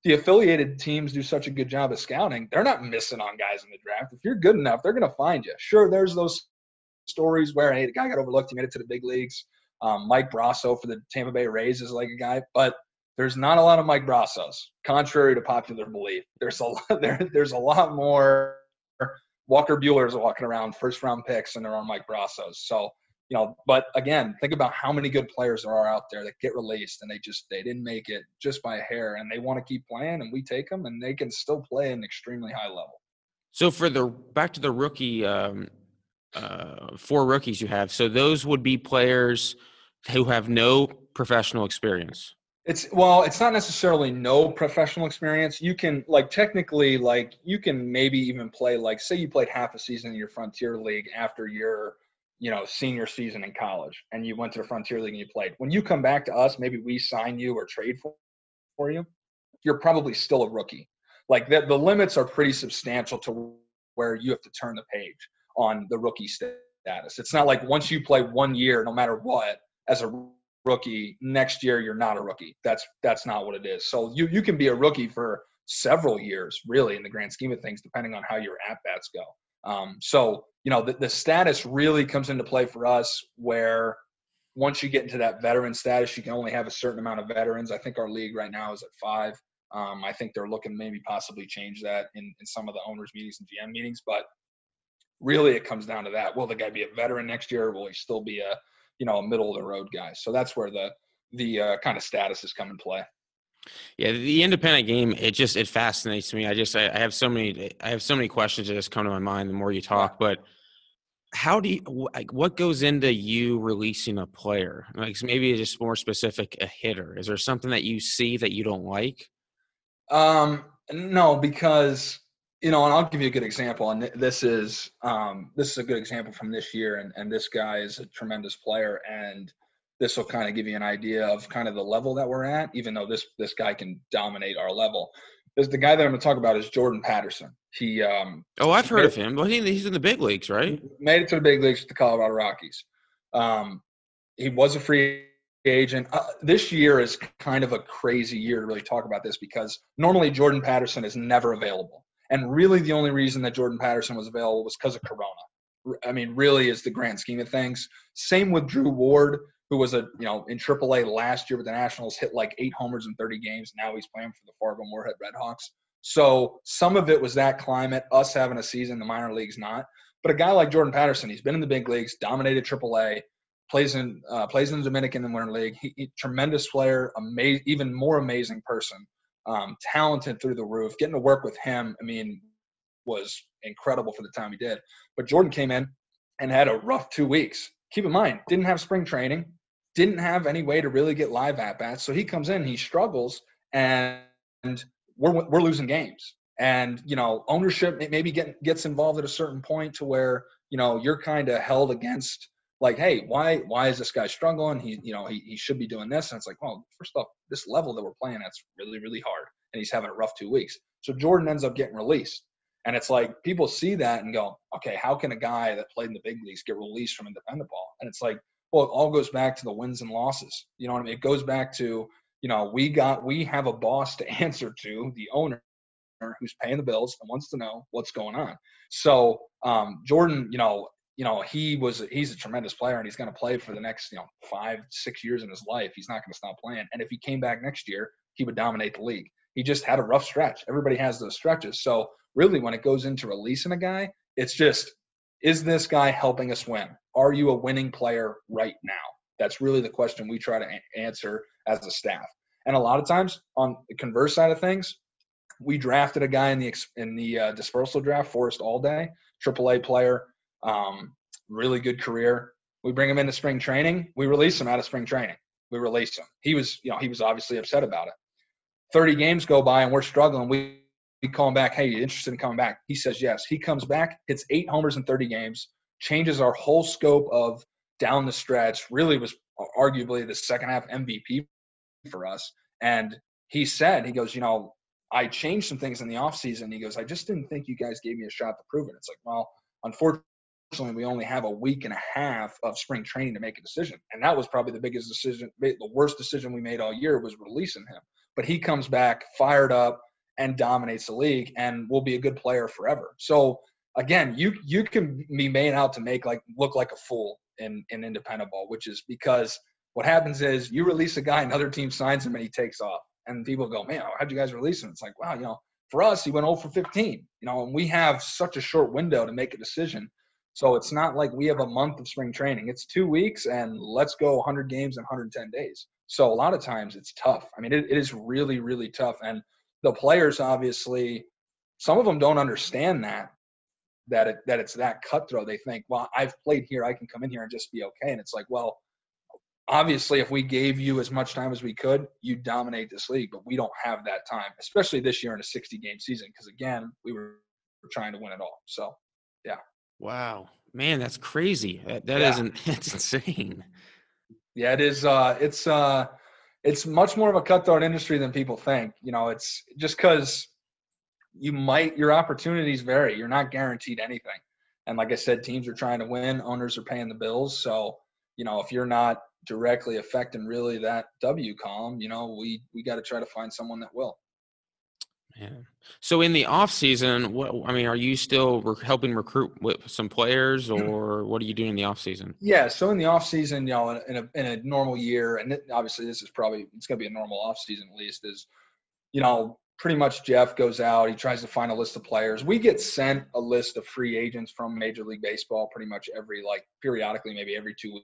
the affiliated teams do such a good job of scouting. They're not missing on guys in the draft. If you're good enough, they're going to find you. Sure, there's those stories where hey, the guy got overlooked, he made it to the big leagues. Um, Mike Brosseau for the Tampa Bay Rays is like a guy, but there's not a lot of Mike Brosseaus, contrary to popular belief. There's a lot, there, there's a lot more Walker Buehler's walking around first round picks and they're on Mike Brosseaus. So, you know, but again, think about how many good players there are out there that get released and they just they didn't make it just by a hair and they want to keep playing and we take them and they can still play an extremely high level. So for the back to the rookie um uh four rookies you have. So those would be players who have no professional experience. It's well, it's not necessarily no professional experience. You can like technically like you can maybe even play like say you played half a season in your frontier league after your you know senior season in college and you went to the frontier league and you played. When you come back to us, maybe we sign you or trade for, for you, you're probably still a rookie. Like the, the limits are pretty substantial to where you have to turn the page on the rookie status. It's not like once you play one year, no matter what, as a rookie next year you're not a rookie that's that's not what it is so you you can be a rookie for several years really in the grand scheme of things depending on how your at bats go um, so you know the, the status really comes into play for us where once you get into that veteran status you can only have a certain amount of veterans i think our league right now is at five um, i think they're looking maybe possibly change that in, in some of the owners meetings and gm meetings but really it comes down to that will the guy be a veteran next year will he still be a you know a middle of the road guy. So that's where the the uh, kind of status has come in play. Yeah, the independent game it just it fascinates me. I just I, I have so many I have so many questions that just come to my mind the more you talk. But how do you like what goes into you releasing a player? Like maybe just more specific, a hitter. Is there something that you see that you don't like? Um, no, because you know, and I'll give you a good example. And this is um, this is a good example from this year. And, and this guy is a tremendous player. And this will kind of give you an idea of kind of the level that we're at, even though this this guy can dominate our level. There's the guy that I'm going to talk about is Jordan Patterson. He um, oh, I've heard made, of him. Well, he, he's in the big leagues, right? Made it to the big leagues with the Colorado Rockies. Um, he was a free agent. Uh, this year is kind of a crazy year to really talk about this because normally Jordan Patterson is never available. And really, the only reason that Jordan Patterson was available was because of Corona. I mean, really, is the grand scheme of things. Same with Drew Ward, who was a you know in AAA last year with the Nationals, hit like eight homers in 30 games. Now he's playing for the Fargo Moorhead Redhawks. So some of it was that climate, us having a season, the minor leagues not. But a guy like Jordan Patterson, he's been in the big leagues, dominated AAA. plays in uh, plays in the Dominican and Winter League. He, he, tremendous player, amazing, even more amazing person, um, talented through the roof. Getting to work with him, I mean, was incredible for the time he did. But Jordan came in and had a rough two weeks. Keep in mind, didn't have spring training, didn't have any way to really get live at bats. So he comes in, he struggles, and we're we're losing games. And you know, ownership maybe get, gets involved at a certain point to where you know you're kind of held against like, hey, why why is this guy struggling? He you know he, he should be doing this. And it's like, well, first off, this level that we're playing that's really really hard, and he's having a rough two weeks. So Jordan ends up getting released. And it's like people see that and go, okay, how can a guy that played in the big leagues get released from independent ball? And it's like, well, it all goes back to the wins and losses. You know what I mean? It goes back to, you know, we got we have a boss to answer to, the owner who's paying the bills and wants to know what's going on. So um, Jordan, you know, you know, he was he's a tremendous player and he's going to play for the next, you know, five, six years in his life. He's not going to stop playing. And if he came back next year, he would dominate the league. He just had a rough stretch. Everybody has those stretches. So really, when it goes into releasing a guy, it's just, is this guy helping us win? Are you a winning player right now? That's really the question we try to answer as a staff. And a lot of times, on the converse side of things, we drafted a guy in the in the uh, dispersal draft, Forrest Allday, AAA player, um, really good career. We bring him into spring training. We release him out of spring training. We release him. He was, you know, he was obviously upset about it. 30 games go by and we're struggling. We, we call him back. Hey, you interested in coming back? He says yes. He comes back, hits eight homers in 30 games, changes our whole scope of down the stretch. Really was arguably the second half MVP for us. And he said, he goes, you know, I changed some things in the offseason. He goes, I just didn't think you guys gave me a shot to prove it. It's like, well, unfortunately, we only have a week and a half of spring training to make a decision. And that was probably the biggest decision, the worst decision we made all year was releasing him but he comes back fired up and dominates the league and will be a good player forever. So again, you you can be made out to make like look like a fool in in independent ball, which is because what happens is you release a guy, another team signs him, and he takes off, and people go, "Man, how'd you guys release him?" It's like, wow, you know, for us, he went 0 for 15, you know, and we have such a short window to make a decision. So it's not like we have a month of spring training. It's two weeks, and let's go 100 games in 110 days. So a lot of times it's tough. I mean, it, it is really, really tough. And the players obviously, some of them don't understand that that it, that it's that cutthroat. They think, well, I've played here, I can come in here and just be okay. And it's like, well, obviously, if we gave you as much time as we could, you dominate this league. But we don't have that time, especially this year in a 60 game season, because again, we were trying to win it all. So, yeah. Wow, man, that's crazy. That, that yeah. not That's insane. Yeah, it is. Uh, it's uh, it's much more of a cutthroat industry than people think. You know, it's just because you might your opportunities vary. You're not guaranteed anything. And like I said, teams are trying to win. Owners are paying the bills. So you know, if you're not directly affecting really that W column, you know, we we got to try to find someone that will. Yeah. So in the off season, what I mean, are you still re- helping recruit with some players, mm-hmm. or what are you doing in the off season? Yeah. So in the off season, you know, in a, in a normal year, and it, obviously this is probably it's going to be a normal off season at least. Is you know, pretty much Jeff goes out. He tries to find a list of players. We get sent a list of free agents from Major League Baseball pretty much every like periodically, maybe every two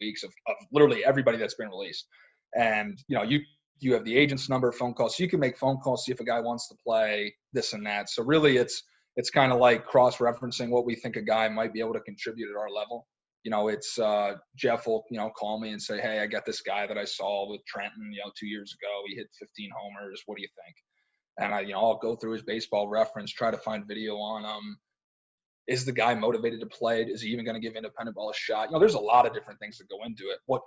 weeks of, of literally everybody that's been released. And you know, you you have the agent's number, phone calls. So you can make phone calls, see if a guy wants to play this and that. So really, it's it's kind of like cross-referencing what we think a guy might be able to contribute at our level. You know, it's uh, Jeff will you know call me and say, hey, I got this guy that I saw with Trenton, you know, two years ago. He hit 15 homers. What do you think? And I, you know, I'll go through his baseball reference, try to find video on him. Is the guy motivated to play? Is he even going to give independent ball a shot? You know, there's a lot of different things that go into it. What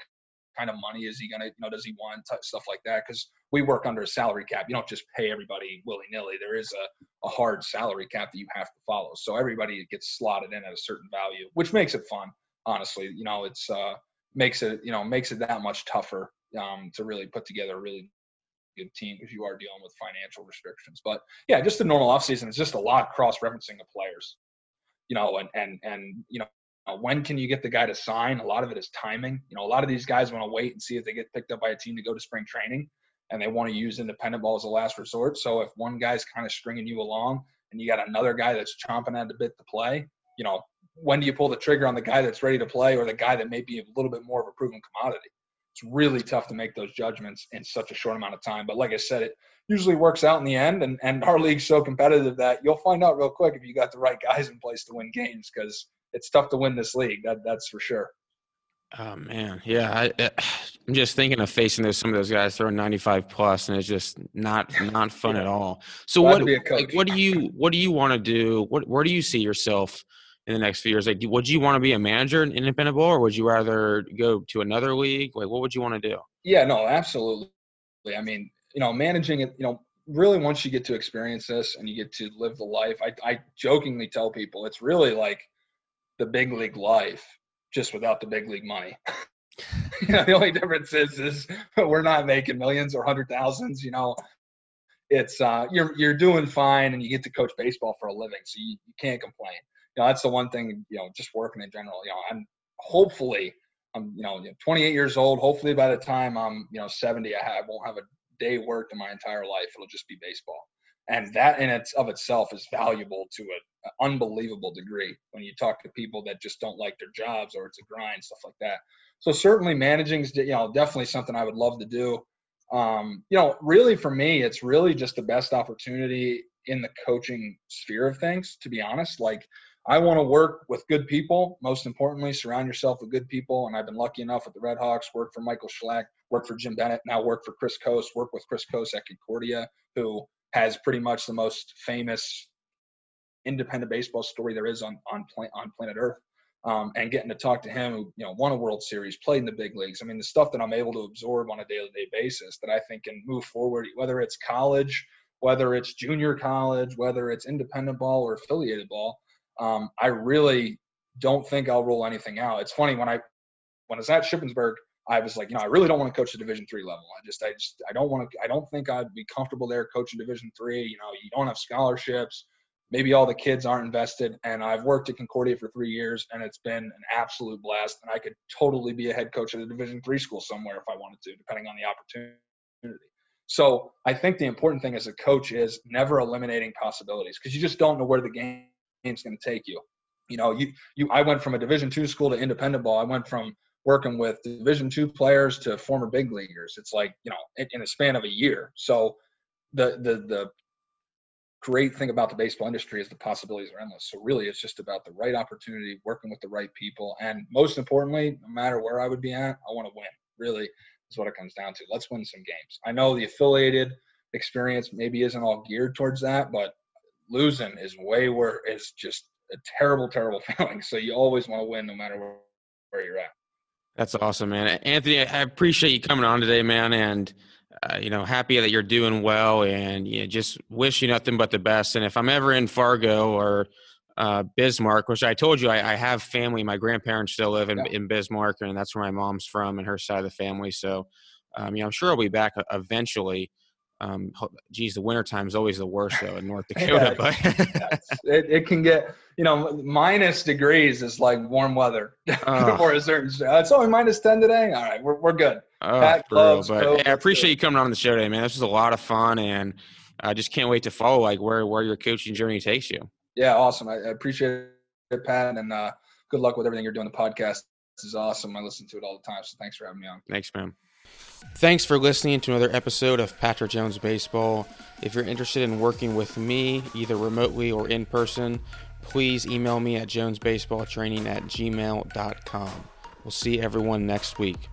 kind of money is he going to, you know, does he want stuff like that? Because we work under a salary cap. You don't just pay everybody willy nilly. There is a, a hard salary cap that you have to follow. So everybody gets slotted in at a certain value, which makes it fun. Honestly, you know, it's uh, makes it, you know, makes it that much tougher um, to really put together a really good team if you are dealing with financial restrictions. But yeah, just the normal offseason is just a lot cross referencing of players, you know, and and and you know, uh, when can you get the guy to sign? A lot of it is timing. You know, a lot of these guys want to wait and see if they get picked up by a team to go to spring training, and they want to use independent ball as a last resort. So if one guy's kind of stringing you along, and you got another guy that's chomping at the bit to play, you know, when do you pull the trigger on the guy that's ready to play or the guy that may be a little bit more of a proven commodity? It's really tough to make those judgments in such a short amount of time. But like I said, it usually works out in the end. And, and our league's so competitive that you'll find out real quick if you got the right guys in place to win games because it's tough to win this league. That that's for sure. Oh man, yeah. I, eh, am just thinking of facing those some of those guys throwing 95 plus, and it's just not not fun yeah. at all. So Glad what like, what do you what do you want to do? What where do you see yourself in the next few years? Like, would you want to be a manager in independent ball, or would you rather go to another league? Like, what would you want to do? Yeah, no, absolutely. I mean, you know, managing it, you know, really once you get to experience this and you get to live the life, I, I jokingly tell people it's really like the big league life, just without the big league money. you know, the only difference is is we're not making millions or hundred thousands. You know, it's uh, you're you're doing fine and you get to coach baseball for a living, so you, you can't complain. You know, that's the one thing. You know, just working in general. You know, I'm hopefully I'm you know 28 years old. Hopefully by the time I'm you know 70, I have won't have a day worked in my entire life. It'll just be baseball. And that in its of itself is valuable to an unbelievable degree when you talk to people that just don't like their jobs or it's a grind, stuff like that. So certainly managing is you know definitely something I would love to do. Um, you know, really for me, it's really just the best opportunity in the coaching sphere of things. To be honest, like I want to work with good people. Most importantly, surround yourself with good people. And I've been lucky enough with the Red Hawks, work for Michael Schlack, work for Jim Bennett, now work for Chris Coste, work with Chris Coste at Concordia, who has pretty much the most famous independent baseball story there is on on, on planet Earth. Um, and getting to talk to him, who you know won a World Series, played in the big leagues. I mean, the stuff that I'm able to absorb on a day-to-day basis that I think can move forward, whether it's college, whether it's junior college, whether it's independent ball or affiliated ball um, I really don't think I'll roll anything out. It's funny when I when I was at Shippensburg, I was like, you know, I really don't want to coach the Division three level. I just, I just, I don't want to. I don't think I'd be comfortable there coaching Division three. You know, you don't have scholarships. Maybe all the kids aren't invested. And I've worked at Concordia for three years, and it's been an absolute blast. And I could totally be a head coach at a Division three school somewhere if I wanted to, depending on the opportunity. So I think the important thing as a coach is never eliminating possibilities because you just don't know where the game game's going to take you. You know, you you I went from a Division two school to independent ball. I went from working with Division two players to former big leaguers. It's like you know in, in a span of a year. So the the the great thing about the baseball industry is the possibilities are endless. So really, it's just about the right opportunity, working with the right people, and most importantly, no matter where I would be at, I want to win. Really, is what it comes down to. Let's win some games. I know the affiliated experience maybe isn't all geared towards that, but losing is way where it's just a terrible, terrible feeling. So you always want to win no matter where, where you're at. That's awesome, man. Anthony, I appreciate you coming on today, man. And, uh, you know, happy that you're doing well and you know, just wish you nothing but the best. And if I'm ever in Fargo or uh, Bismarck, which I told you I, I, have family, my grandparents still live in, yeah. in Bismarck, and that's where my mom's from and her side of the family. So, um, yeah, I'm sure I'll be back eventually. Um, geez, the wintertime is always the worst though in North Dakota. but it, it can get, you know, minus degrees is like warm weather uh, for a certain. It's only minus ten today. All right, we're we're good. Oh, Pat, gloves, but hey, I appreciate you coming on the show today, man. This was a lot of fun, and I just can't wait to follow like where where your coaching journey takes you. Yeah, awesome. I, I appreciate it, Pat, and uh, good luck with everything you're doing. The podcast this is awesome. I listen to it all the time. So thanks for having me on. Thanks, man. Thanks for listening to another episode of Patrick Jones Baseball. If you're interested in working with me, either remotely or in person, please email me at jonesbaseballtraining at gmail.com. We'll see everyone next week.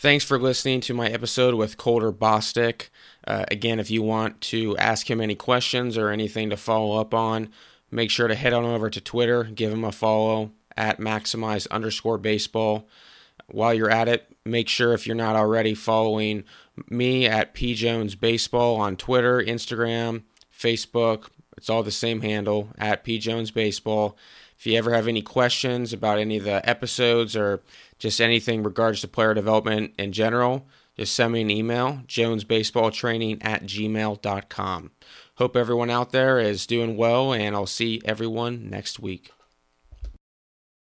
Thanks for listening to my episode with Colter Bostic. Uh, again, if you want to ask him any questions or anything to follow up on, make sure to head on over to Twitter, give him a follow at maximize underscore baseball. While you're at it, make sure if you're not already following me at P Jones Baseball on Twitter, Instagram, Facebook. It's all the same handle at P Jones Baseball. If you ever have any questions about any of the episodes or just anything regards to player development in general, just send me an email, jonesbaseballtraining at gmail.com. Hope everyone out there is doing well, and I'll see everyone next week.